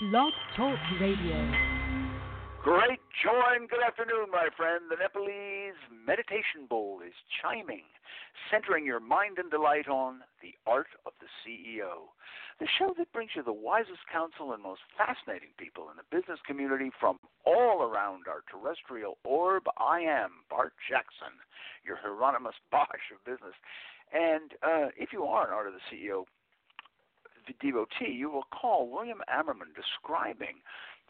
Blog Talk Radio. Great joy and good afternoon, my friend. The Nepalese meditation bowl is chiming, centering your mind and delight on the art of the CEO. The show that brings you the wisest counsel and most fascinating people in the business community from all around our terrestrial orb. I am Bart Jackson, your Hieronymus Bosch of business. And uh, if you are an Art of the CEO devotee, you will call William Ammerman describing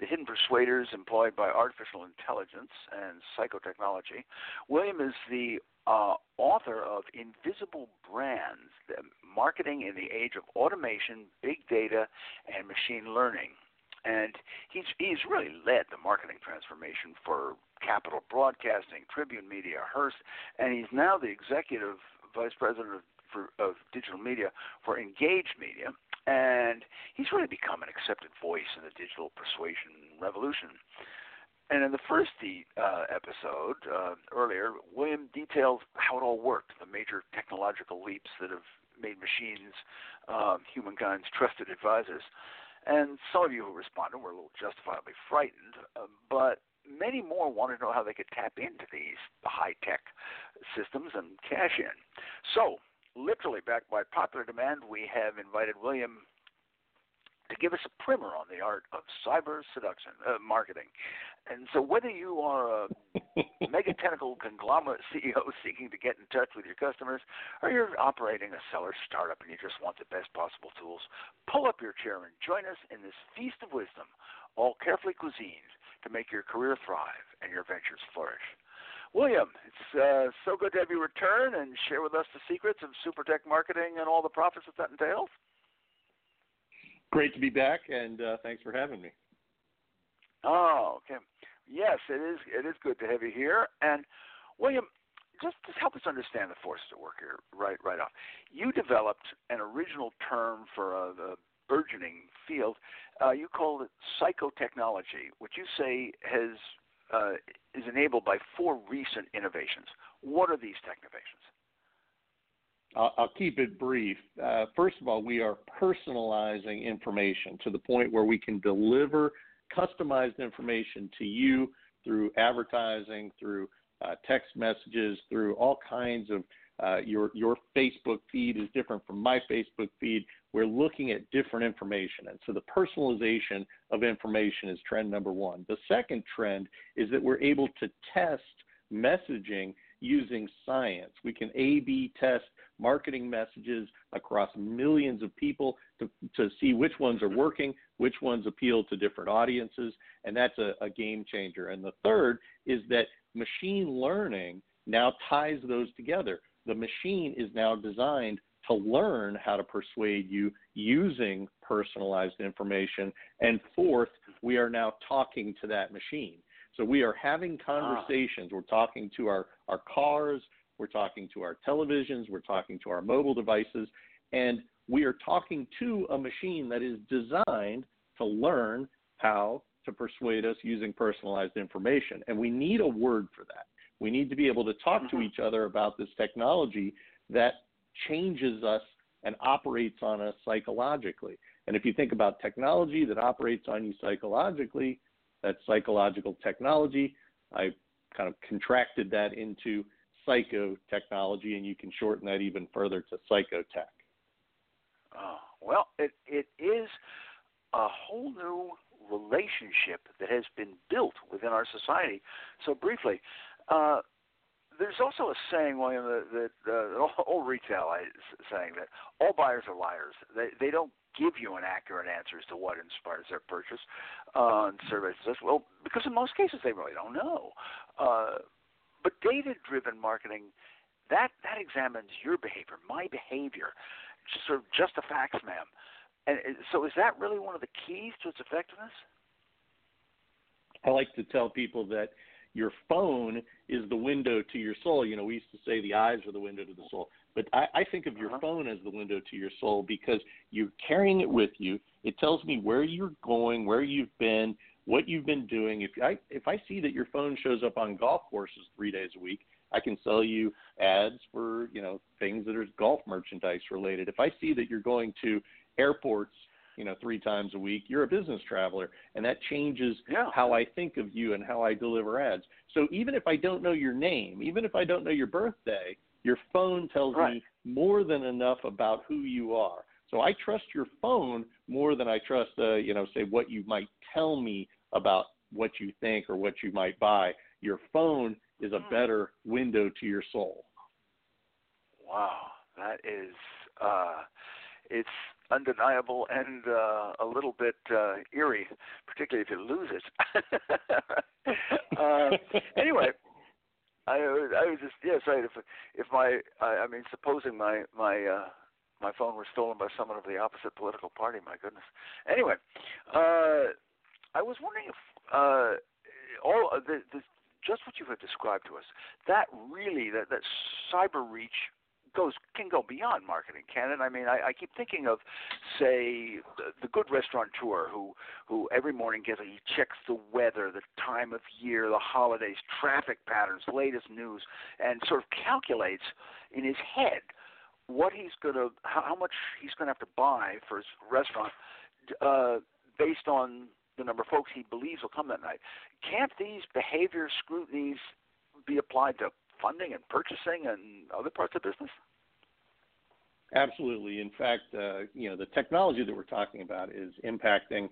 the hidden persuaders employed by artificial intelligence and psychotechnology. William is the uh, author of Invisible Brands, the Marketing in the Age of Automation, Big Data, and Machine Learning. And he's, he's really led the marketing transformation for Capital Broadcasting, Tribune Media, Hearst, and he's now the executive vice president of, for, of digital media for Engage Media and he's really become an accepted voice in the digital persuasion revolution. And in the first uh, episode uh, earlier, William detailed how it all worked, the major technological leaps that have made machines uh, humankind's trusted advisors. And some of you who responded were a little justifiably frightened, uh, but many more wanted to know how they could tap into these high tech systems and cash in. So, literally backed by popular demand, we have invited William to give us a primer on the art of cyber seduction uh, marketing. And so, whether you are a mega tentacle conglomerate CEO seeking to get in touch with your customers, or you're operating a seller startup and you just want the best possible tools, pull up your chair and join us in this feast of wisdom, all carefully cuisined to make your career thrive and your ventures flourish. William, it's uh, so good to have you return and share with us the secrets of super tech marketing and all the profits that that entails. Great to be back, and uh, thanks for having me. Oh, okay. Yes, it is. It is good to have you here. And William, just just help us understand the forces at work here, right right off. You developed an original term for uh, the burgeoning field. Uh, you called it psychotechnology, which you say has uh, is enabled by four recent innovations. What are these technovations? I'll, I'll keep it brief. Uh, first of all, we are personalizing information to the point where we can deliver customized information to you through advertising, through uh, text messages, through all kinds of uh, your your Facebook feed is different from my Facebook feed. We're looking at different information, and so the personalization of information is trend number one. The second trend is that we're able to test messaging using science. We can A/B test marketing messages across millions of people to, to see which ones are working, which ones appeal to different audiences, and that's a, a game changer. And the third is that machine learning now ties those together. The machine is now designed to learn how to persuade you using personalized information. And fourth, we are now talking to that machine. So we are having ah. conversations. Ah. We're talking to our, our cars, we're talking to our televisions, we're talking to our mobile devices, and we are talking to a machine that is designed to learn how to persuade us using personalized information. And we need a word for that. We need to be able to talk mm-hmm. to each other about this technology that changes us and operates on us psychologically. And if you think about technology that operates on you psychologically, that's psychological technology. I kind of contracted that into psychotechnology, and you can shorten that even further to psychotech. Oh, well, it, it is a whole new relationship that has been built within our society. So, briefly, uh, there's also a saying, William, that, that uh, old retail saying that all buyers are liars. They they don't give you an accurate answer as to what inspires their purchase. Uh, and surveys well, because in most cases they really don't know. Uh, but data-driven marketing, that that examines your behavior, my behavior, just sort of just the facts, ma'am. And so, is that really one of the keys to its effectiveness? I like to tell people that your phone is the window to your soul. You know, we used to say the eyes are the window to the soul. But I, I think of your uh-huh. phone as the window to your soul because you're carrying it with you. It tells me where you're going, where you've been, what you've been doing. If I if I see that your phone shows up on golf courses three days a week, I can sell you ads for you know things that are golf merchandise related. If I see that you're going to airports you know, three times a week. You're a business traveler, and that changes yeah. how I think of you and how I deliver ads. So even if I don't know your name, even if I don't know your birthday, your phone tells right. me more than enough about who you are. So I trust your phone more than I trust, uh, you know, say what you might tell me about what you think or what you might buy. Your phone is a Hmm. better window to your soul. Wow, that is uh, it's undeniable and uh, a little bit uh, eerie, particularly if you lose it. uh, anyway, I I was just yes, right. If if my I, I mean, supposing my my uh, my phone was stolen by someone of the opposite political party, my goodness. Anyway, uh, I was wondering if uh, all the, the just what you have described to us that really that that cyber reach goes can go beyond marketing, can it? I mean, I, I keep thinking of, say, the, the good restaurateur who who every morning gets he checks the weather, the time of year, the holidays, traffic patterns, latest news, and sort of calculates in his head what he's to how, how much he's to have to buy for his restaurant uh, based on the number of folks he believes will come that night. Can't these behavior scrutinies be applied to funding and purchasing and other parts of business? Absolutely. In fact, uh, you know, the technology that we're talking about is impacting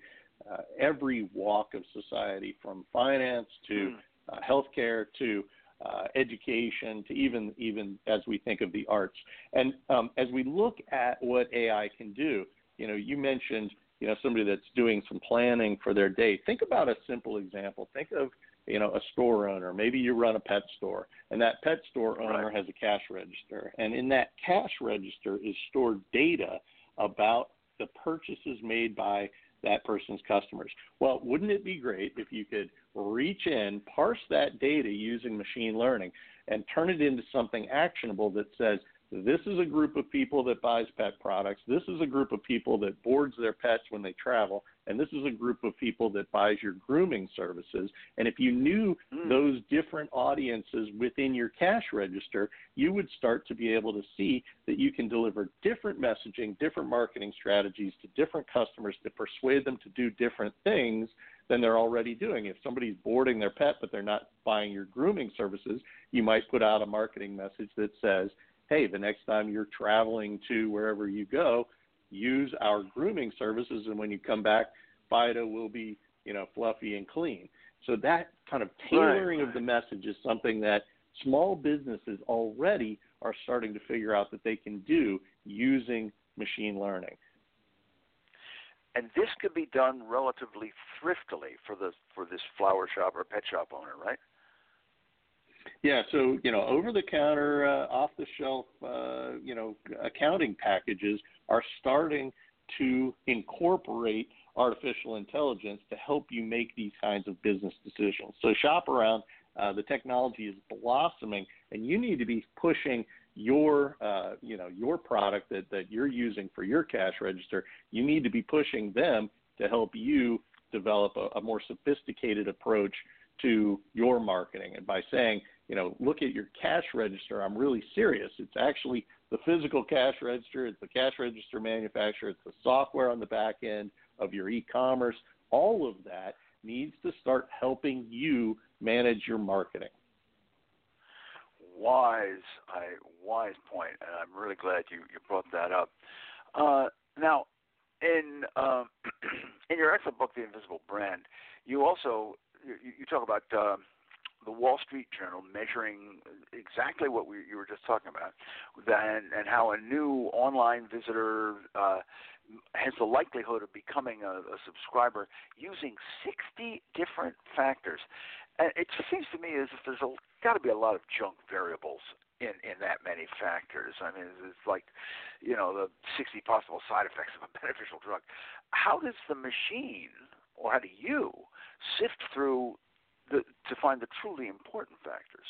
uh, every walk of society, from finance to mm. uh, healthcare to uh, education to even even as we think of the arts. And um, as we look at what AI can do, you know, you mentioned you know somebody that's doing some planning for their day. Think about a simple example. Think of you know, a store owner. Maybe you run a pet store, and that pet store owner right. has a cash register, and in that cash register is stored data about the purchases made by that person's customers. Well, wouldn't it be great if you could reach in, parse that data using machine learning, and turn it into something actionable that says, this is a group of people that buys pet products. This is a group of people that boards their pets when they travel. And this is a group of people that buys your grooming services. And if you knew mm. those different audiences within your cash register, you would start to be able to see that you can deliver different messaging, different marketing strategies to different customers to persuade them to do different things than they're already doing. If somebody's boarding their pet but they're not buying your grooming services, you might put out a marketing message that says, hey, the next time you're traveling to wherever you go, use our grooming services, and when you come back, Fido will be, you know, fluffy and clean. So that kind of tailoring right. of the message is something that small businesses already are starting to figure out that they can do using machine learning. And this could be done relatively thriftily for the for this flower shop or pet shop owner, right? Yeah, so you know, over the counter, uh, off the shelf, uh, you know, accounting packages are starting to incorporate artificial intelligence to help you make these kinds of business decisions. So shop around. Uh, the technology is blossoming, and you need to be pushing your, uh, you know, your product that that you're using for your cash register. You need to be pushing them to help you develop a, a more sophisticated approach to your marketing. And by saying, you know, look at your cash register. I'm really serious. It's actually the physical cash register, it's the cash register manufacturer, it's the software on the back end of your e commerce. All of that needs to start helping you manage your marketing. Wise, I wise point, and I'm really glad you, you brought that up. Uh, now, in um, in your excellent book, The Invisible Brand, you also you, you talk about um, the Wall Street Journal measuring exactly what we, you were just talking about, and, and how a new online visitor uh, has the likelihood of becoming a, a subscriber using 60 different factors. And it seems to me as if there's got to be a lot of junk variables in in that many factors. I mean, it's like, you know, the 60 possible side effects of a beneficial drug. How does the machine, or how do you, sift through the, to find the truly important factors?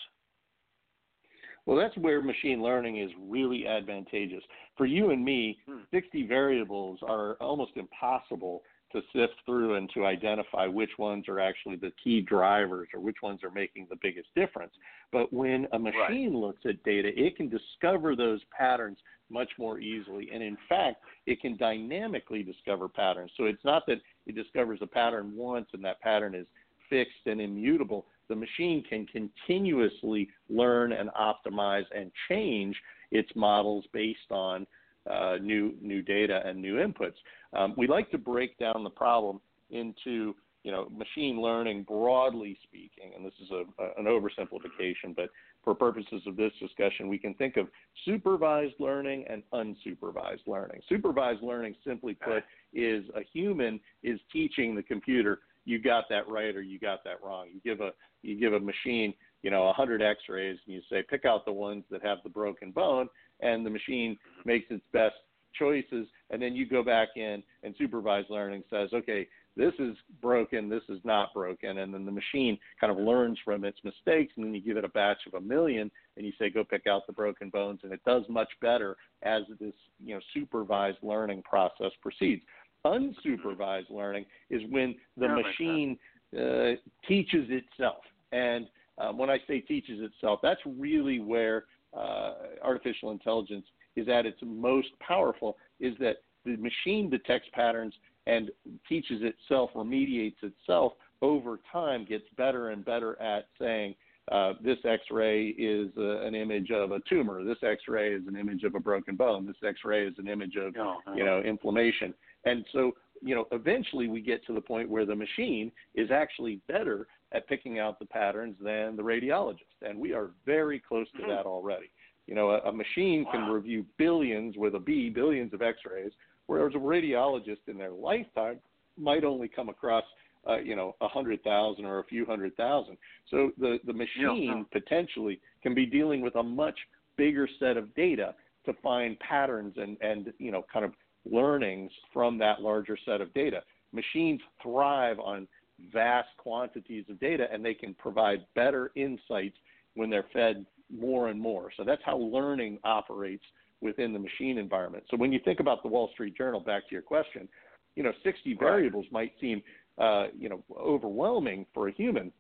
Well, that's where machine learning is really advantageous. For you and me, hmm. 60 variables are almost impossible to sift through and to identify which ones are actually the key drivers or which ones are making the biggest difference. But when a machine right. looks at data, it can discover those patterns much more easily. And in fact, it can dynamically discover patterns. So it's not that it discovers a pattern once and that pattern is fixed and immutable. The machine can continuously learn and optimize and change its models based on uh, new new data and new inputs. Um, we like to break down the problem into you know machine learning broadly speaking, and this is a, a, an oversimplification, but for purposes of this discussion, we can think of supervised learning and unsupervised learning. Supervised learning, simply put, is a human is teaching the computer you got that right or you got that wrong. You give a you give a machine you know a 100 X-rays and you say pick out the ones that have the broken bone, and the machine makes its best choices, and then you go back in and supervised learning says, okay, this is broken, this is not broken, and then the machine kind of learns from its mistakes, and then you give it a batch of a million, and you say, go pick out the broken bones, and it does much better as this you know supervised learning process proceeds. Unsupervised learning is when the machine uh, teaches itself, and um, when I say teaches itself, that's really where uh, artificial intelligence is at its most powerful is that the machine detects patterns and teaches itself, remediates itself over time, gets better and better at saying, uh, this X-ray is uh, an image of a tumor. This X-ray is an image of a broken bone. This X-ray is an image of, oh, you know, inflammation. And so, you know, eventually we get to the point where the machine is actually better at picking out the patterns than the radiologist, and we are very close to mm-hmm. that already. You know, a, a machine wow. can review billions with a B, billions of X-rays, whereas a radiologist in their lifetime might only come across, uh, you know, a hundred thousand or a few hundred thousand. So the the machine yeah. potentially can be dealing with a much bigger set of data to find patterns and and you know kind of learnings from that larger set of data. Machines thrive on vast quantities of data and they can provide better insights when they're fed more and more. So that's how learning operates within the machine environment. So when you think about the Wall Street Journal, back to your question, you know, 60 right. variables might seem, uh, you know, overwhelming for a human,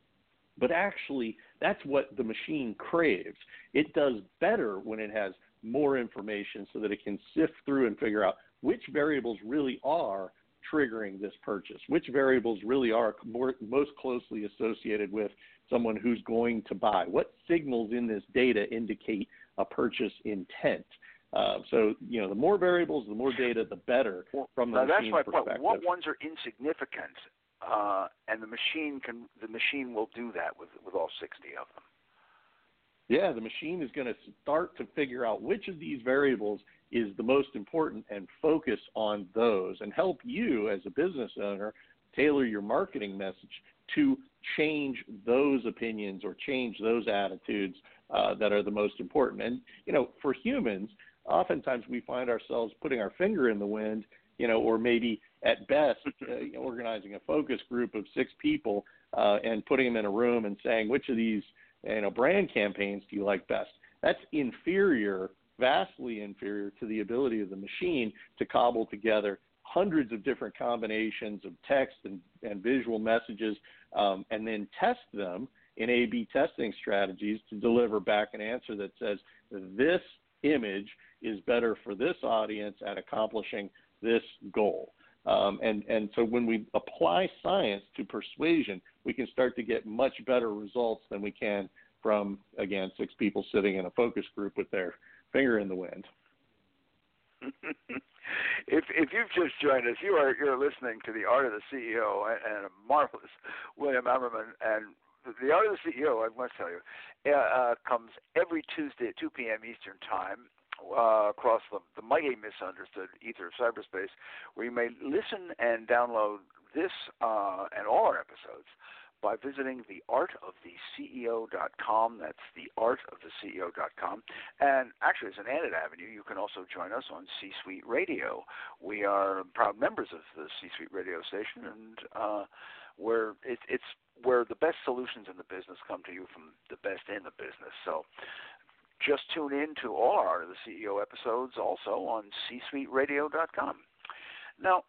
but actually that's what the machine craves. It does better when it has more information so that it can sift through and figure out which variables really are triggering this purchase, which variables really are more, most closely associated with someone who's going to buy? What signals in this data indicate a purchase intent? Uh, so, you know, the more variables, the more data, the better from the now that's my. Point. What ones are insignificant, uh, and the machine can the machine will do that with with all sixty of them. Yeah, the machine is going to start to figure out which of these variables is the most important and focus on those and help you as a business owner tailor your marketing message to change those opinions or change those attitudes uh, that are the most important. And you know, for humans, oftentimes we find ourselves putting our finger in the wind, you know, or maybe at best uh, organizing a focus group of six people uh, and putting them in a room and saying which of these you know brand campaigns do you like best. That's inferior, vastly inferior to the ability of the machine to cobble together hundreds of different combinations of text and, and visual messages um, and then test them in A B testing strategies to deliver back an answer that says this image is better for this audience at accomplishing this goal. Um, and, and so when we apply science to persuasion, we can start to get much better results than we can from, again, six people sitting in a focus group with their finger in the wind. if if you've just joined us, you are you're listening to the Art of the CEO and, and a marvelous William Ammerman. And the Art of the CEO, I must tell you, uh, uh, comes every Tuesday at 2 p.m. Eastern Time. Uh, across the, the mighty misunderstood ether of cyberspace, where you may listen and download this uh, and all our episodes by visiting theartoftheceo.com. That's theartoftheceo.com. And actually, as an added avenue, you can also join us on C Suite Radio. We are proud members of the C Suite Radio station, and uh, where it, it's where the best solutions in the business come to you from the best in the business. So just tune in to all our Art of the CEO episodes also on csuiteradio.com. Now,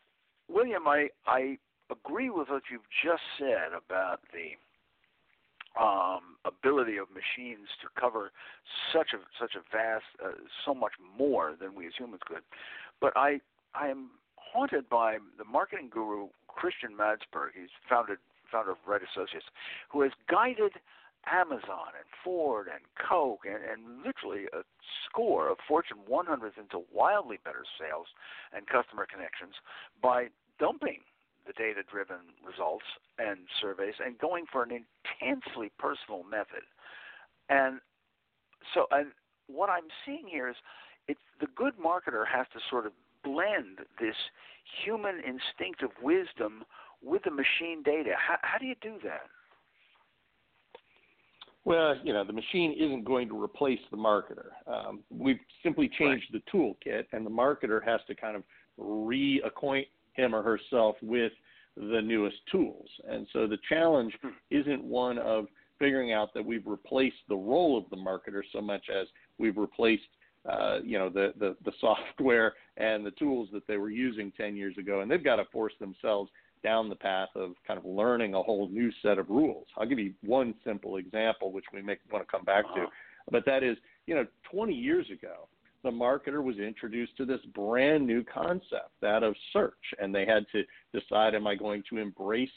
William, I I agree with what you've just said about the um, ability of machines to cover such a such a vast, uh, so much more than we as humans could. But I I am haunted by the marketing guru Christian Madsbjerg. He's founded founder of Red Associates, who has guided Amazon and Ford and Coke and, and literally a score of Fortune 100s into wildly better sales and customer connections by dumping the data driven results and surveys and going for an intensely personal method. And so and what I'm seeing here is it's the good marketer has to sort of blend this human instinctive wisdom with the machine data. How, how do you do that? Well, you know, the machine isn't going to replace the marketer. Um, we've simply changed right. the toolkit, and the marketer has to kind of reacquaint him or herself with the newest tools. And so the challenge hmm. isn't one of figuring out that we've replaced the role of the marketer so much as we've replaced uh, you know the, the the software and the tools that they were using 10 years ago and they've got to force themselves down the path of kind of learning a whole new set of rules. I'll give you one simple example which we may want to come back uh-huh. to. But that is, you know, 20 years ago, the marketer was introduced to this brand new concept, that of search, and they had to decide am I going to embrace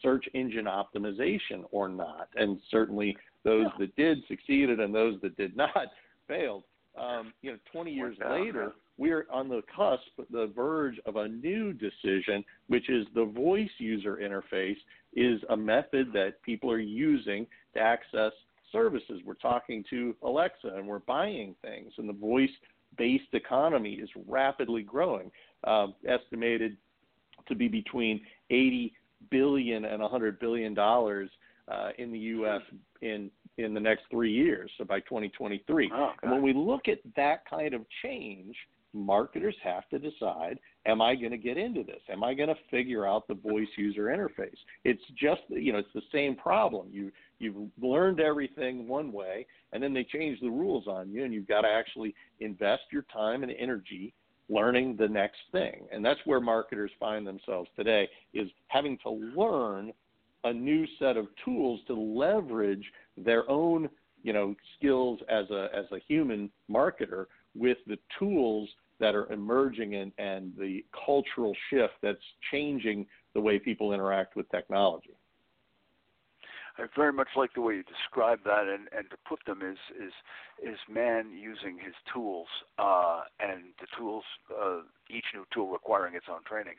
search engine optimization or not? And certainly those yeah. that did succeeded and those that did not failed. Um, you know, 20 years later, we're on the cusp, the verge of a new decision, which is the voice user interface is a method that people are using to access services. We're talking to Alexa and we're buying things, and the voice based economy is rapidly growing, um, estimated to be between 80 billion and 100 billion dollars uh, in the U.S. in in the next three years, so by 2023. Oh, and when we look at that kind of change, marketers have to decide am i going to get into this am i going to figure out the voice user interface it's just you know it's the same problem you you've learned everything one way and then they change the rules on you and you've got to actually invest your time and energy learning the next thing and that's where marketers find themselves today is having to learn a new set of tools to leverage their own you know skills as a as a human marketer with the tools that are emerging and, and the cultural shift that's changing the way people interact with technology. I very much like the way you describe that, and, and to put them is is is man using his tools, uh, and the tools, uh, each new tool requiring its own training.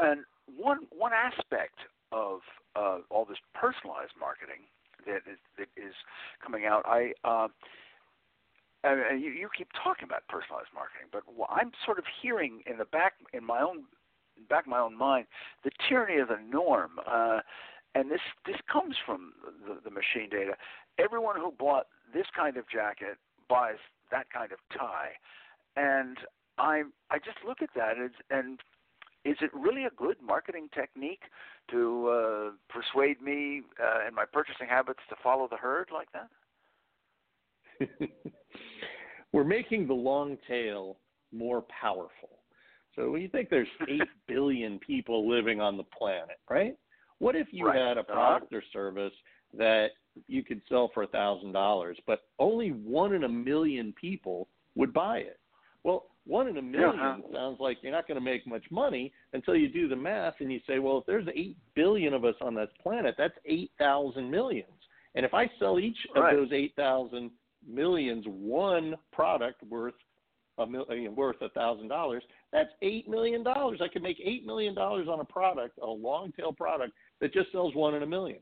And one one aspect of uh, all this personalized marketing that is, that is coming out, I uh, and you, you keep talking about personalized marketing, but I'm sort of hearing in the back in my own back of my own mind the tyranny of the norm, uh, and this this comes from the, the machine data. Everyone who bought this kind of jacket buys that kind of tie, and I I just look at that and, and is it really a good marketing technique to uh, persuade me uh, in my purchasing habits to follow the herd like that? we're making the long tail more powerful. So you think there's 8 billion people living on the planet, right? What if you right. had a product or service that you could sell for $1,000, but only one in a million people would buy it? Well, one in a million uh-huh. sounds like you're not going to make much money until you do the math and you say, well, if there's 8 billion of us on this planet, that's 8,000 millions. And if I sell each right. of those 8,000 millions one product worth a million worth a thousand dollars that's eight million dollars i could make eight million dollars on a product a long tail product that just sells one in a million.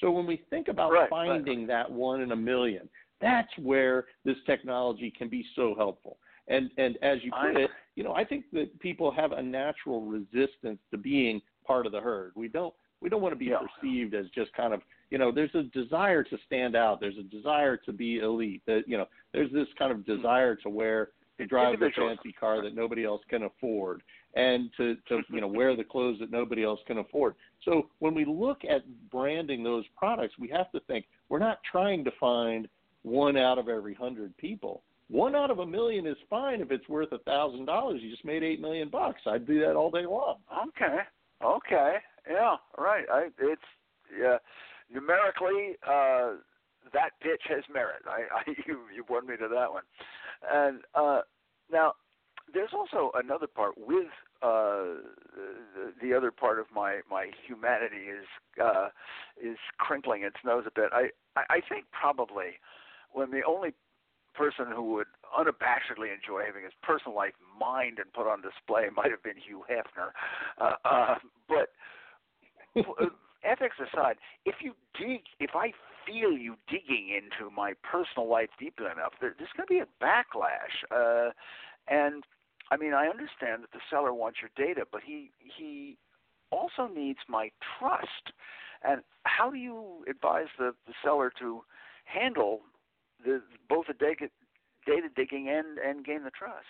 So when we think about right, finding right. that one in a million that's where this technology can be so helpful. And and as you put it you know i think that people have a natural resistance to being part of the herd. We don't we don't want to be yeah. perceived as just kind of you know there's a desire to stand out. There's a desire to be elite. That you know there's this kind of desire to wear to drive the fancy car that nobody else can afford and to to you know wear the clothes that nobody else can afford so when we look at branding those products we have to think we're not trying to find one out of every hundred people one out of a million is fine if it's worth a thousand dollars. You just made eight million bucks. I'd do that all day long. Okay. Okay. Yeah. Right. I it's yeah. Numerically, uh, that pitch has merit. I, I you you won me to that one. And uh, now there's also another part with uh, the, the other part of my my humanity is uh, is crinkling its nose a bit. I I think probably when the only person who would unabashedly enjoy having his personal life mined and put on display might have been Hugh Hefner, uh, uh, but ethics aside, if you dig, if I feel you digging into my personal life deeply enough, there, there's going to be a backlash. Uh, and I mean, I understand that the seller wants your data, but he he also needs my trust. And how do you advise the, the seller to handle the both the data, data digging and and gain the trust?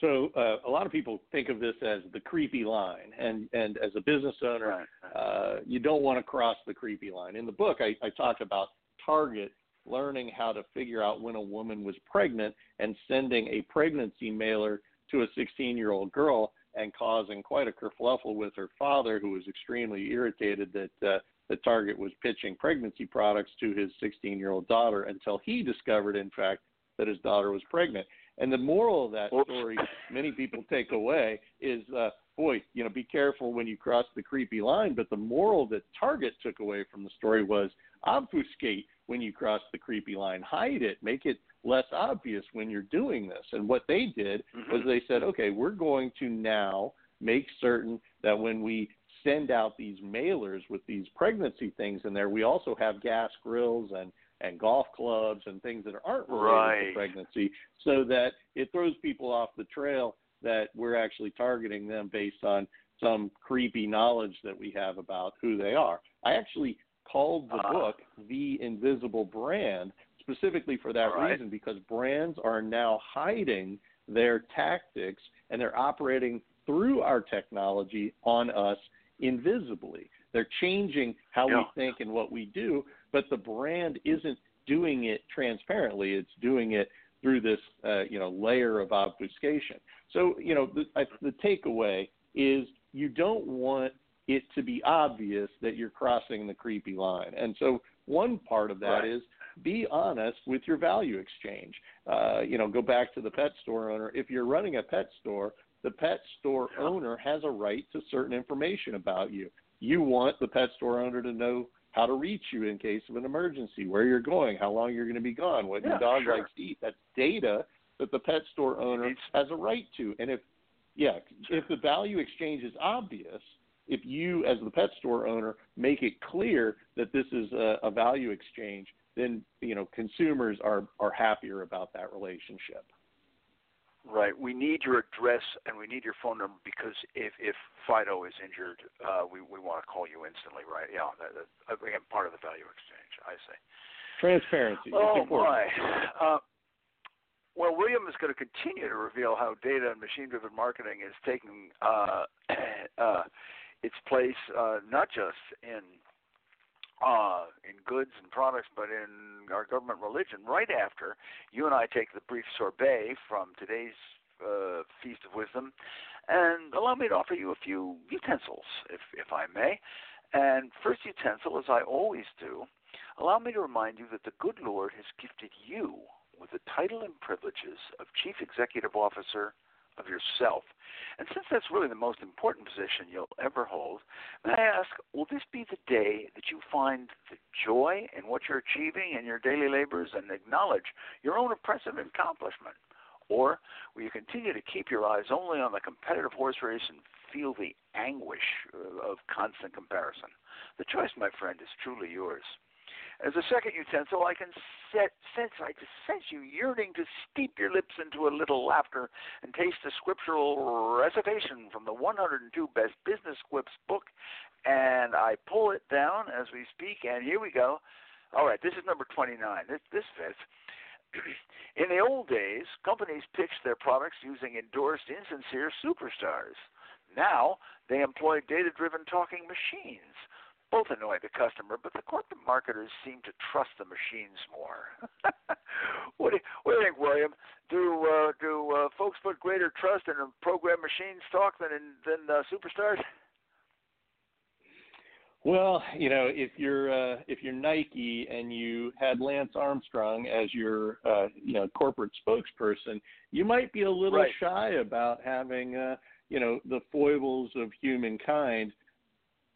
So uh, a lot of people think of this as the creepy line, and and as a business owner, right. uh, you don't want to cross the creepy line. In the book, I, I talked about Target learning how to figure out when a woman was pregnant and sending a pregnancy mailer to a 16 year old girl and causing quite a kerfluffle with her father, who was extremely irritated that uh, the Target was pitching pregnancy products to his 16 year old daughter until he discovered, in fact, that his daughter was pregnant. And the moral of that story, many people take away, is uh, boy, you know, be careful when you cross the creepy line. But the moral that Target took away from the story was obfuscate when you cross the creepy line, hide it, make it less obvious when you're doing this. And what they did mm-hmm. was they said, okay, we're going to now make certain that when we send out these mailers with these pregnancy things in there, we also have gas grills and and golf clubs and things that aren't related right. to pregnancy so that it throws people off the trail that we're actually targeting them based on some creepy knowledge that we have about who they are. I actually called the uh, book The Invisible Brand specifically for that right. reason because brands are now hiding their tactics and they're operating through our technology on us invisibly. They're changing how yeah. we think and what we do, but the brand isn't doing it transparently. It's doing it through this, uh, you know, layer of obfuscation. So, you know, the, I, the takeaway is you don't want it to be obvious that you're crossing the creepy line. And so one part of that right. is be honest with your value exchange. Uh, you know, go back to the pet store owner. If you're running a pet store, the pet store owner has a right to certain information about you. You want the pet store owner to know how to reach you in case of an emergency, where you're going, how long you're going to be gone, what yeah, your dog sure. likes to eat. That's data that the pet store owner has a right to. And if yeah, if the value exchange is obvious, if you as the pet store owner make it clear that this is a, a value exchange, then you know consumers are are happier about that relationship. Right. We need your address and we need your phone number because if if Fido is injured, uh, we we want to call you instantly. Right. Yeah. That, that, again, part of the value exchange. I say. Transparency. Oh my. Uh, well, William is going to continue to reveal how data and machine-driven marketing is taking uh, uh, its place, uh, not just in uh, in goods and products, but in our government religion. Right after you and I take the brief sorbet from today's uh, feast of wisdom, and allow me to offer you a few utensils, if if I may. And first utensil, as I always do, allow me to remind you that the good Lord has gifted you with the title and privileges of Chief Executive Officer of yourself. And since that's really the most important position you'll ever hold, may I ask, will this be the day that you find the joy in what you're achieving in your daily labors and acknowledge your own impressive accomplishment? Or will you continue to keep your eyes only on the competitive horse race and feel the anguish uh, of constant comparison? The choice, my friend, is truly yours. As a second utensil, I can set, sense, I just sense you yearning to steep your lips into a little laughter and taste a scriptural recitation from the 102 Best Business Quips book. And I pull it down as we speak, and here we go. All right, this is number 29. This, this fits. In the old days, companies pitched their products using endorsed, insincere superstars. Now, they employ data driven talking machines both annoy the customer, but the corporate marketers seem to trust the machines more. what, do you, what do you think, William? Do uh, do uh, folks put greater trust in program machine stock than in than uh, superstars? Well, you know, if you're uh, if you're Nike and you had Lance Armstrong as your uh, you know corporate spokesperson, you might be a little right. shy about having uh, you know the foibles of humankind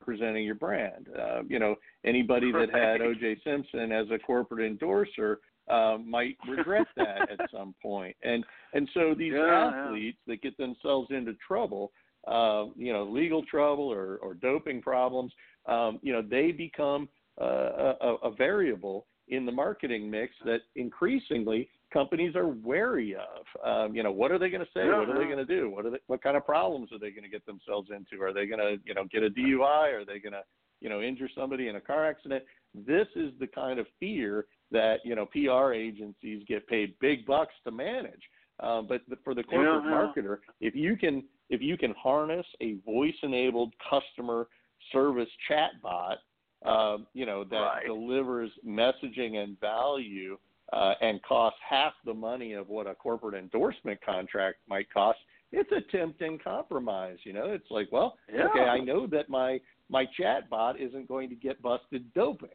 presenting your brand. Uh, you know, anybody that had O.J. Simpson as a corporate endorser uh, might regret that at some point. And and so these yeah, athletes yeah. that get themselves into trouble, uh, you know, legal trouble or, or doping problems, um, you know, they become uh, a, a variable in the marketing mix that increasingly companies are wary of. Um, you know, what are they going to say? Yeah, what are they going to do? What are they, what kind of problems are they going to get themselves into? Are they going to, you know, get a DUI? Are they going to, you know, injure somebody in a car accident? This is the kind of fear that you know PR agencies get paid big bucks to manage. Um, but for the corporate yeah, marketer, if you can if you can harness a voice-enabled customer service chatbot, uh, you know that right. delivers messaging and value uh, and costs half the money of what a corporate endorsement contract might cost, it's a tempting compromise. You know, it's like, well, yeah. okay, I know that my my chatbot isn't going to get busted doping.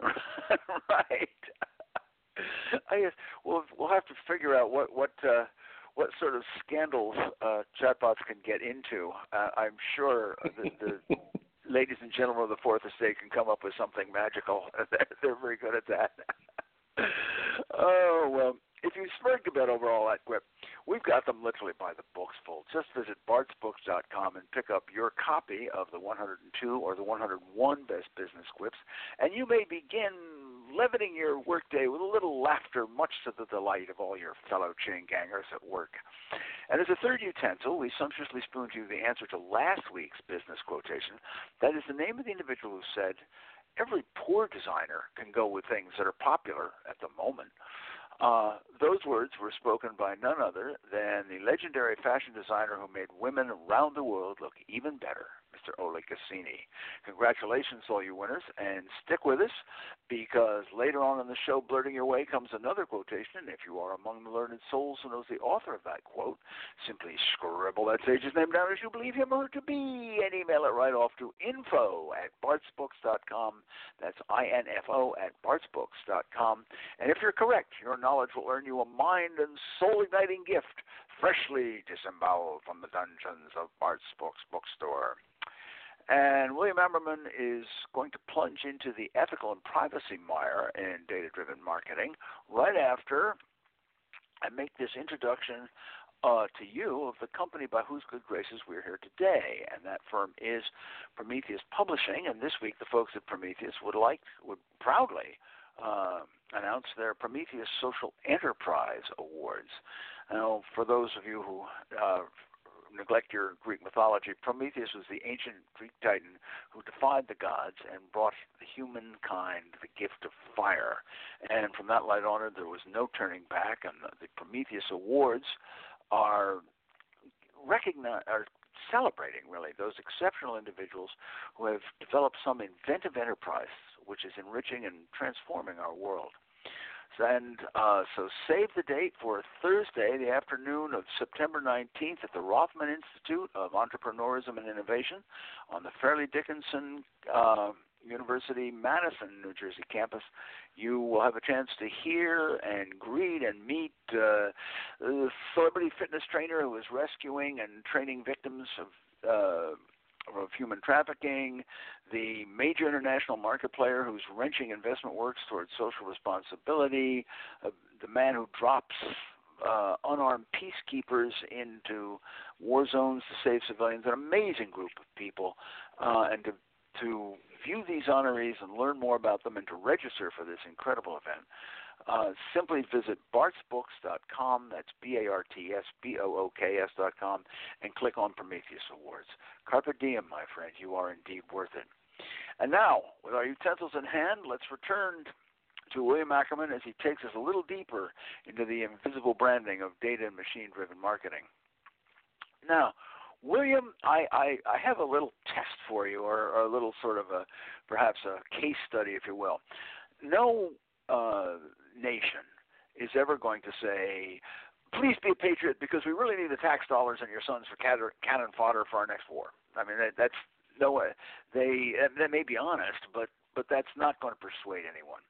right. I guess we'll we'll have to figure out what what uh, what sort of scandals uh, chatbots can get into. Uh, I'm sure the, the ladies and gentlemen of the Fourth Estate can come up with something magical. They're very good at that. Oh well, if you smirked a bit over all that quip, we've got them literally by the books full. Just visit bartsbooks.com and pick up your copy of the 102 or the 101 best business quips, and you may begin leavening your workday with a little laughter, much to the delight of all your fellow chain gangers at work. And as a third utensil, we sumptuously spoon to you the answer to last week's business quotation. That is the name of the individual who said, Every poor designer can go with things that are popular at the moment. Uh, those words were spoken by none other than the legendary fashion designer who made women around the world look even better, Mr. Oleg Cassini. Congratulations, all you winners, and stick with us because later on in the show, Blurting Your Way, comes another quotation. If you are among the learned souls who knows the author of that quote, simply scribble that sage's name down as you believe him or her to be and email it right off to info at bartsbooks.com. That's I-N-F-O at bartsbooks.com. And if you're correct, your knowledge will earn you a mind and soul-igniting gift freshly disemboweled from the dungeons of Bart's Books bookstore. And William Ammerman is going to plunge into the ethical and privacy mire in data driven marketing right after I make this introduction uh, to you of the company by whose good graces we're here today. And that firm is Prometheus Publishing. And this week, the folks at Prometheus would like, would proudly uh, announce their Prometheus Social Enterprise Awards. Now, for those of you who uh, neglect your Greek mythology, Prometheus was the ancient Greek titan who defied the gods and brought humankind the gift of fire. And from that light honor, there was no turning back. And the Prometheus Awards are recognize are celebrating really those exceptional individuals who have developed some inventive enterprise which is enriching and transforming our world. And uh, so save the date for Thursday, the afternoon of September 19th at the Rothman Institute of Entrepreneurism and Innovation on the Fairleigh Dickinson uh, University, Madison, New Jersey campus. You will have a chance to hear and greet and meet uh, the celebrity fitness trainer who is rescuing and training victims of uh, of human trafficking, the major international market player who's wrenching investment works towards social responsibility, uh, the man who drops uh, unarmed peacekeepers into war zones to save civilians, an amazing group of people, uh, and to to view these honorees and learn more about them and to register for this incredible event uh, simply visit bartsbooks.com. That's B A R T S B O O K S.com and click on Prometheus Awards. Carpe diem, my friend. You are indeed worth it. And now, with our utensils in hand, let's return to William Ammerman as he takes us a little deeper into the invisible branding of data and machine driven marketing. Now, William, I, I, I have a little test for you, or, or a little sort of a perhaps a case study, if you will. No uh, nation is ever going to say, "Please be a patriot," because we really need the tax dollars and your sons for cannon fodder for our next war. I mean, that, that's no way. They they may be honest, but but that's not going to persuade anyone.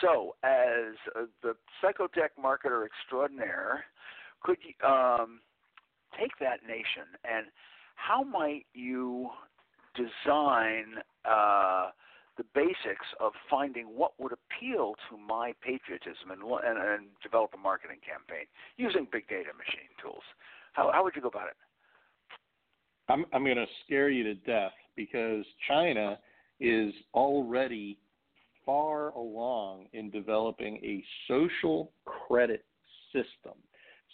So, as uh, the psychotech marketer extraordinaire, could you um, take that nation and how might you design uh, the basics of finding what would appeal to my patriotism and, and, and develop a marketing campaign using big data machine tools? How, how would you go about it? I'm, I'm going to scare you to death because China is already far along in developing a social credit system.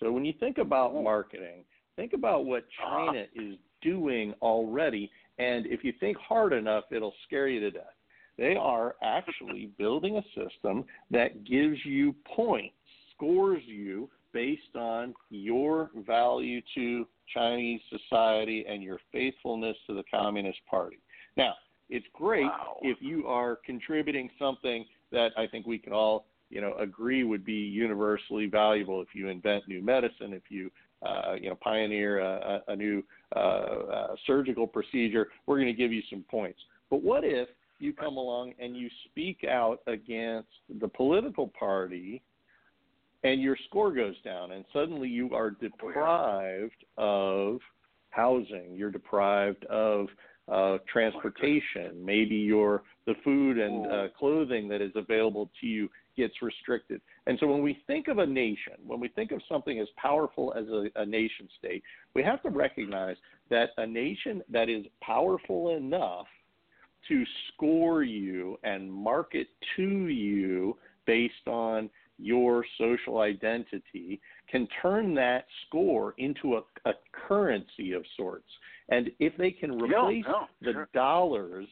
So when you think about oh. marketing, think about what uh-huh. China is doing already. And if you think hard enough, it'll scare you to death. They are actually building a system that gives you points, scores you based on your value to Chinese society and your faithfulness to the Communist Party. Now, it's great wow. if you are contributing something that I think we can all, you know, agree would be universally valuable. If you invent new medicine, if you, uh, you know, pioneer a, a new uh, uh, surgical procedure, we're going to give you some points. But what if you come along and you speak out against the political party and your score goes down and suddenly you are deprived of housing. You're deprived of uh, transportation. Maybe your the food and uh, clothing that is available to you gets restricted. And so when we think of a nation, when we think of something as powerful as a, a nation state, we have to recognize that a nation that is powerful enough to score you and market to you based on your social identity can turn that score into a, a currency of sorts. And if they can replace no, no, the dollars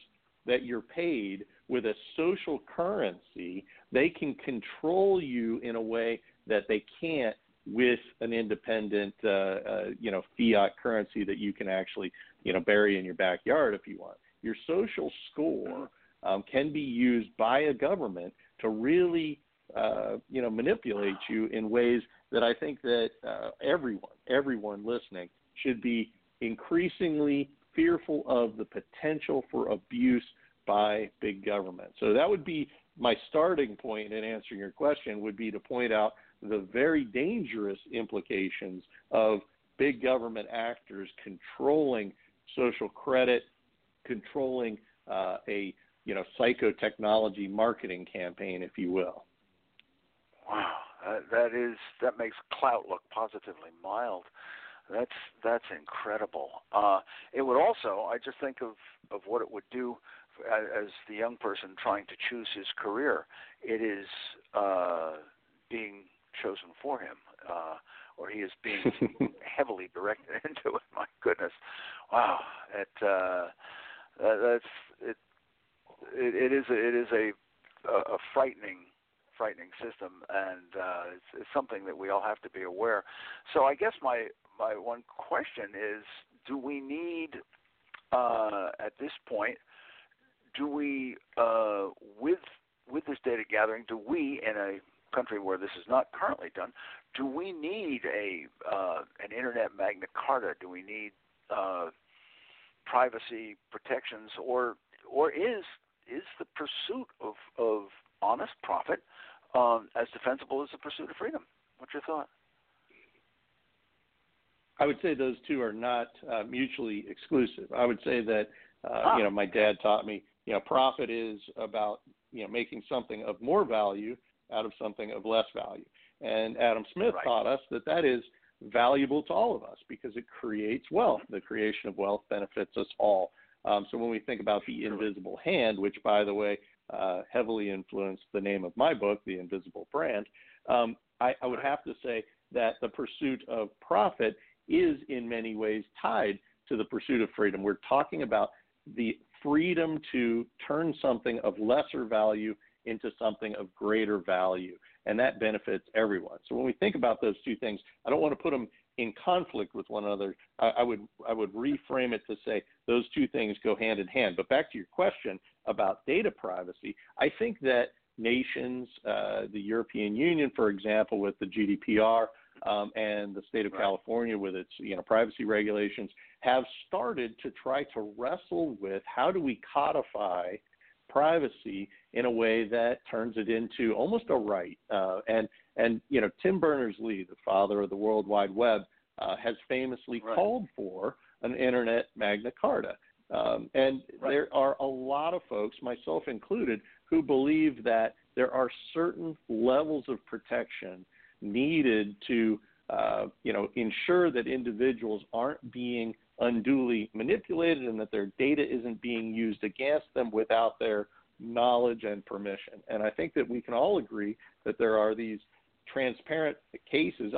that you're paid with a social currency, they can control you in a way that they can't with an independent, uh, uh, you know, fiat currency that you can actually, you know, bury in your backyard if you want. Your social score um, can be used by a government to really, uh, you know, manipulate you in ways that I think that uh, everyone, everyone listening, should be increasingly fearful of the potential for abuse by big government. So that would be my starting point in answering your question would be to point out the very dangerous implications of big government actors controlling social credit, controlling uh, a you know psychotechnology marketing campaign, if you will. Wow, that, that is that makes Klout look positively mild. That's that's incredible. Uh, it would also, I just think of of what it would do as, as the young person trying to choose his career. It is uh, being chosen for him, uh, or he is being heavily directed into it. My goodness, wow! It uh, that's it, it. It is a, it is a a frightening frightening system, and uh, it's, it's something that we all have to be aware. So I guess my my one question is: Do we need uh, at this point? Do we, uh, with with this data gathering, do we in a country where this is not currently done, do we need a uh, an internet Magna Carta? Do we need uh, privacy protections, or or is is the pursuit of of honest profit um, as defensible as the pursuit of freedom? What's your thought? I would say those two are not uh, mutually exclusive. I would say that uh, ah. you know my dad taught me you know profit is about you know making something of more value out of something of less value. And Adam Smith right. taught us that that is valuable to all of us because it creates wealth. The creation of wealth benefits us all. Um, so when we think about the invisible hand, which by the way uh, heavily influenced the name of my book, The Invisible Brand, um, I, I would have to say that the pursuit of profit is in many ways tied to the pursuit of freedom. We're talking about the freedom to turn something of lesser value into something of greater value, and that benefits everyone. So when we think about those two things, I don't want to put them in conflict with one another. I, I would I would reframe it to say those two things go hand in hand. But back to your question about data privacy, I think that nations, uh, the European Union, for example, with the GDPR, um, and the state of right. California with its you know privacy regulations, have started to try to wrestle with how do we codify privacy in a way that turns it into almost a right. Uh, and and you know Tim Berners-Lee, the father of the World Wide Web, uh, has famously right. called for an internet Magna Carta. Um, and right. there are a lot of folks, myself included, who believe that there are certain levels of protection needed to, uh, you know, ensure that individuals aren't being unduly manipulated and that their data isn't being used against them without their knowledge and permission. And I think that we can all agree that there are these transparent cases,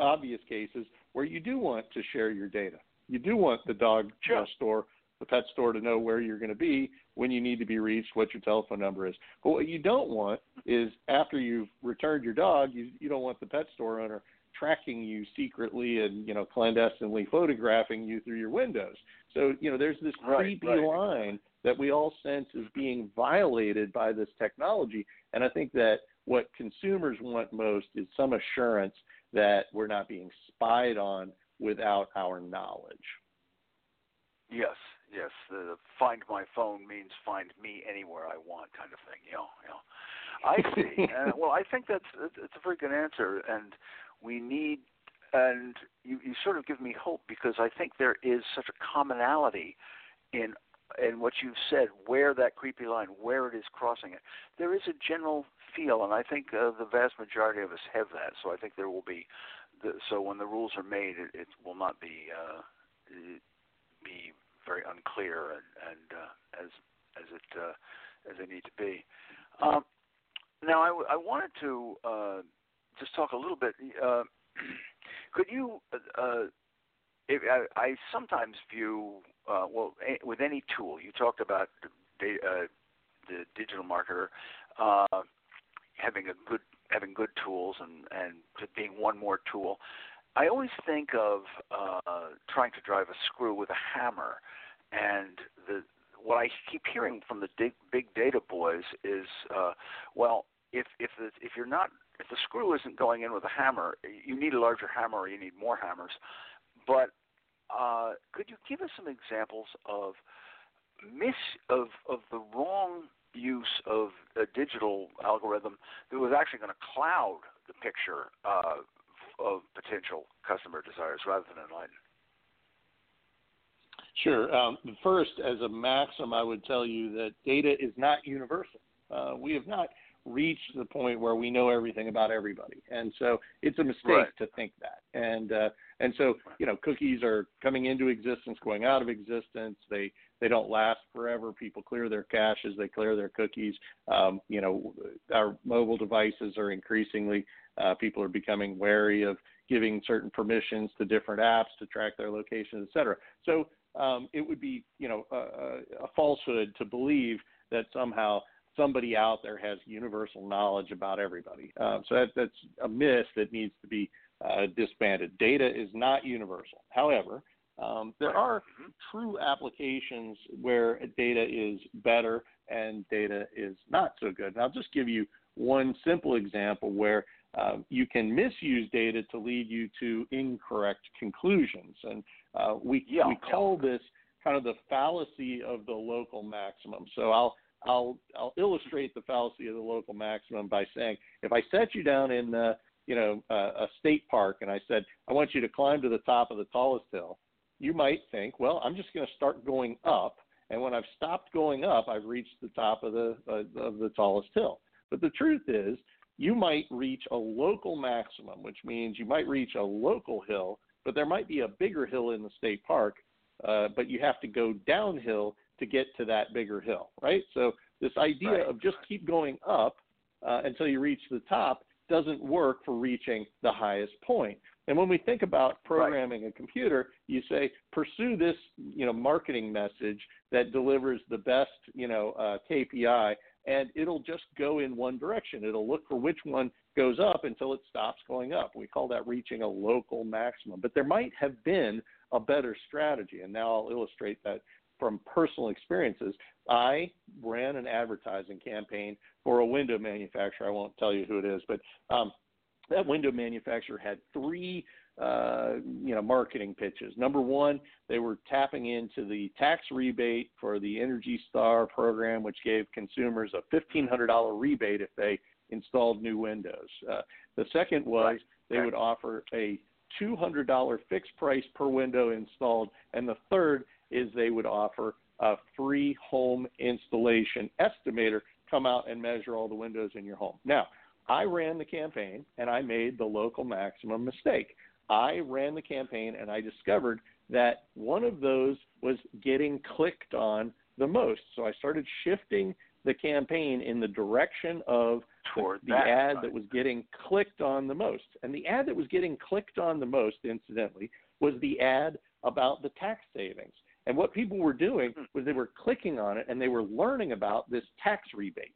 obvious cases, where you do want to share your data. You do want the dog sure. store, the pet store to know where you're going to be when you need to be reached, what your telephone number is. But what you don't want is after you've returned your dog, you, you don't want the pet store owner tracking you secretly and you know clandestinely photographing you through your windows. So you know there's this right, creepy right. line that we all sense is being violated by this technology, and I think that what consumers want most is some assurance that we're not being spied on without our knowledge. Yes, yes. The find my phone means find me anywhere I want, kind of thing. You know, you know. I see. and, uh, well, I think that's it's a very good answer, and we need. And you, you sort of give me hope because I think there is such a commonality in in what you've said, where that creepy line, where it is crossing it. There is a general feel, and I think uh, the vast majority of us have that. So I think there will be. The, so when the rules are made, it, it will not be uh, be very unclear and, and uh, as as it uh, as they need to be. Um, now, I, w- I wanted to uh, just talk a little bit. Uh, could you? Uh, if, I, I sometimes view uh, well a, with any tool. You talked about the, uh, the digital marketer uh, having a good having good tools and and being one more tool. I always think of uh, trying to drive a screw with a hammer, and the what I keep hearing from the big, big data boys is, uh, well, if if the, if you're not if the screw isn't going in with a hammer, you need a larger hammer or you need more hammers. But uh, could you give us some examples of miss of of the wrong use of a digital algorithm that was actually going to cloud the picture uh, of potential customer desires rather than enlighten? Sure. Um, first, as a maxim, I would tell you that data is not universal. Uh, we have not reached the point where we know everything about everybody, and so it's a mistake right. to think that. And uh, and so you know, cookies are coming into existence, going out of existence. They they don't last forever. People clear their caches, they clear their cookies. Um, you know, our mobile devices are increasingly uh, people are becoming wary of giving certain permissions to different apps to track their location, et cetera. So um, it would be, you know, a, a falsehood to believe that somehow somebody out there has universal knowledge about everybody. Uh, so that, that's a myth that needs to be uh, disbanded. Data is not universal. However, um, there are true applications where data is better and data is not so good. And I'll just give you one simple example where uh, you can misuse data to lead you to incorrect conclusions. And uh, we, yeah, we call yeah. this kind of the fallacy of the local maximum. So I'll, I'll, I'll illustrate the fallacy of the local maximum by saying if I set you down in, uh, you know, a state park and I said, I want you to climb to the top of the tallest hill, you might think, well, I'm just going to start going up. And when I've stopped going up, I've reached the top of the, uh, of the tallest hill. But the truth is, you might reach a local maximum, which means you might reach a local hill, but there might be a bigger hill in the state park, uh, but you have to go downhill to get to that bigger hill, right? So this idea right. of just keep going up uh, until you reach the top doesn't work for reaching the highest point. And when we think about programming right. a computer, you say pursue this, you know, marketing message that delivers the best, you know, uh, KPI and it'll just go in one direction. It'll look for which one goes up until it stops going up. We call that reaching a local maximum. But there might have been a better strategy, and now I'll illustrate that from personal experiences. I ran an advertising campaign for a window manufacturer. I won't tell you who it is, but um, that window manufacturer had three uh, you know marketing pitches. Number one, they were tapping into the tax rebate for the Energy Star program, which gave consumers a fifteen hundred dollar rebate if they installed new windows. Uh, the second was they would offer a two hundred dollar fixed price per window installed, and the third is they would offer a free home installation estimator come out and measure all the windows in your home. Now, I ran the campaign and I made the local maximum mistake. I ran the campaign and I discovered that one of those was getting clicked on the most. So I started shifting the campaign in the direction of Toward the that, ad right. that was getting clicked on the most. And the ad that was getting clicked on the most, incidentally, was the ad about the tax savings. And what people were doing Hmm. was they were clicking on it and they were learning about this tax rebate.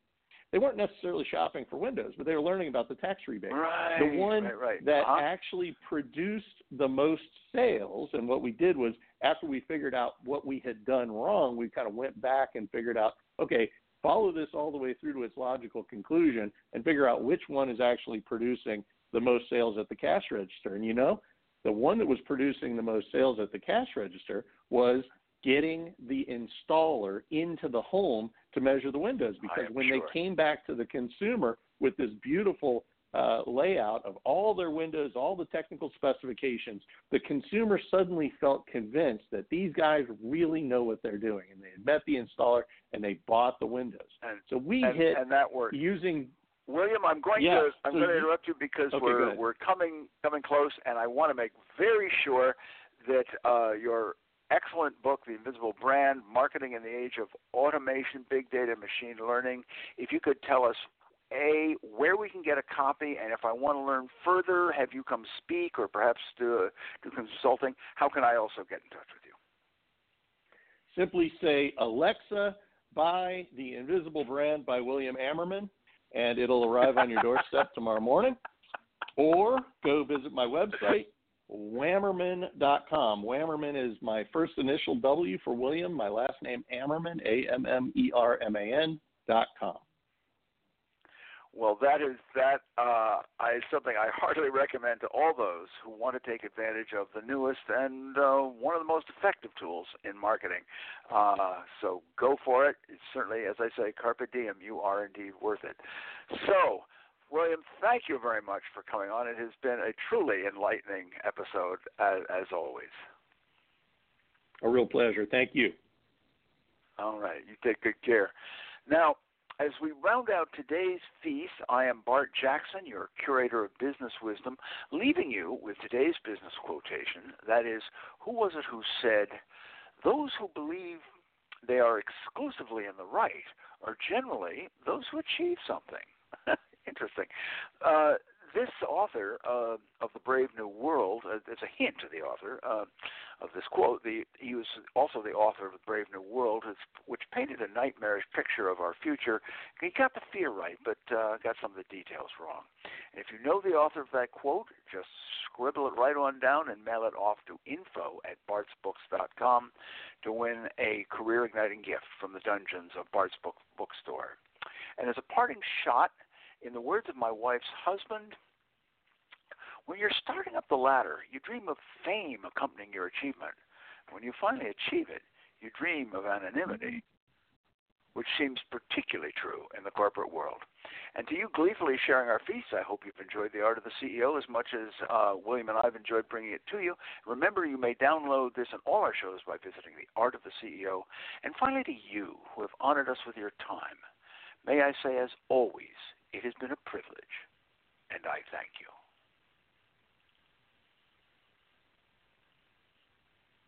They weren't necessarily shopping for windows, but they were learning about the tax rebate. Right. the one right, right. that uh-huh. actually produced the most sales, and what we did was after we figured out what we had done wrong, we kind of went back and figured out, okay, follow this all the way through to its logical conclusion and figure out which one is actually producing the most sales at the cash register. And you know, the one that was producing the most sales at the cash register was getting the installer into the home to measure the windows because when sure. they came back to the consumer with this beautiful uh, layout of all their windows, all the technical specifications, the consumer suddenly felt convinced that these guys really know what they're doing, and they had met the installer and they bought the windows. and, So we and, hit and that worked. using William, I'm going Yeah, to I'm so going to interrupt you because Okay, we're we're coming coming close, and I want to make very sure that uh, your excellent book, The Invisible Brand: Marketing in the Age of Automation, Big Data, Machine Learning. If you could tell us. A, where we can get a copy, and if I want to learn further, have you come speak or perhaps do, do consulting, how can I also get in touch with you? simply say Alexa, buy The Invisible Brand by William Ammerman, and it'll arrive on your doorstep tomorrow morning. Or go visit my website, whammerman.com. Whammerman is my first initial W for William, my last name Ammerman, A M M E R M A N dot com. Well, that is that uh, is something I heartily recommend to all those who want to take advantage of the newest and uh, one of the most effective tools in marketing. Uh, so go for it. It's certainly, as I say, carpe diem. You are indeed worth it. So, William, thank you very much for coming on. It has been a truly enlightening episode, as, as always. A real pleasure. Thank you. All right. You take good care. Now, as we round out today's feast, I am Bart Jackson, your curator of business wisdom, leaving you with today's business quotation. That is, who was it who said, Those who believe they are exclusively in the right are generally those who achieve something. Interesting. Uh, this author uh, of the Brave New World, uh, there's a hint to the author uh, of this quote. The, he was also the author of the Brave New World, which painted a nightmarish picture of our future. He got the fear right, but uh, got some of the details wrong. And if you know the author of that quote, just scribble it right on down and mail it off to info at bartsbooks.com to win a career igniting gift from the dungeons of Bart's Book Bookstore. And as a parting shot, in the words of my wife's husband, when you're starting up the ladder, you dream of fame accompanying your achievement. When you finally achieve it, you dream of anonymity, which seems particularly true in the corporate world. And to you gleefully sharing our feast, I hope you've enjoyed The Art of the CEO as much as uh, William and I have enjoyed bringing it to you. Remember, you may download this and all our shows by visiting The Art of the CEO. And finally, to you who have honored us with your time, may I say, as always, it has been a privilege, and I thank you.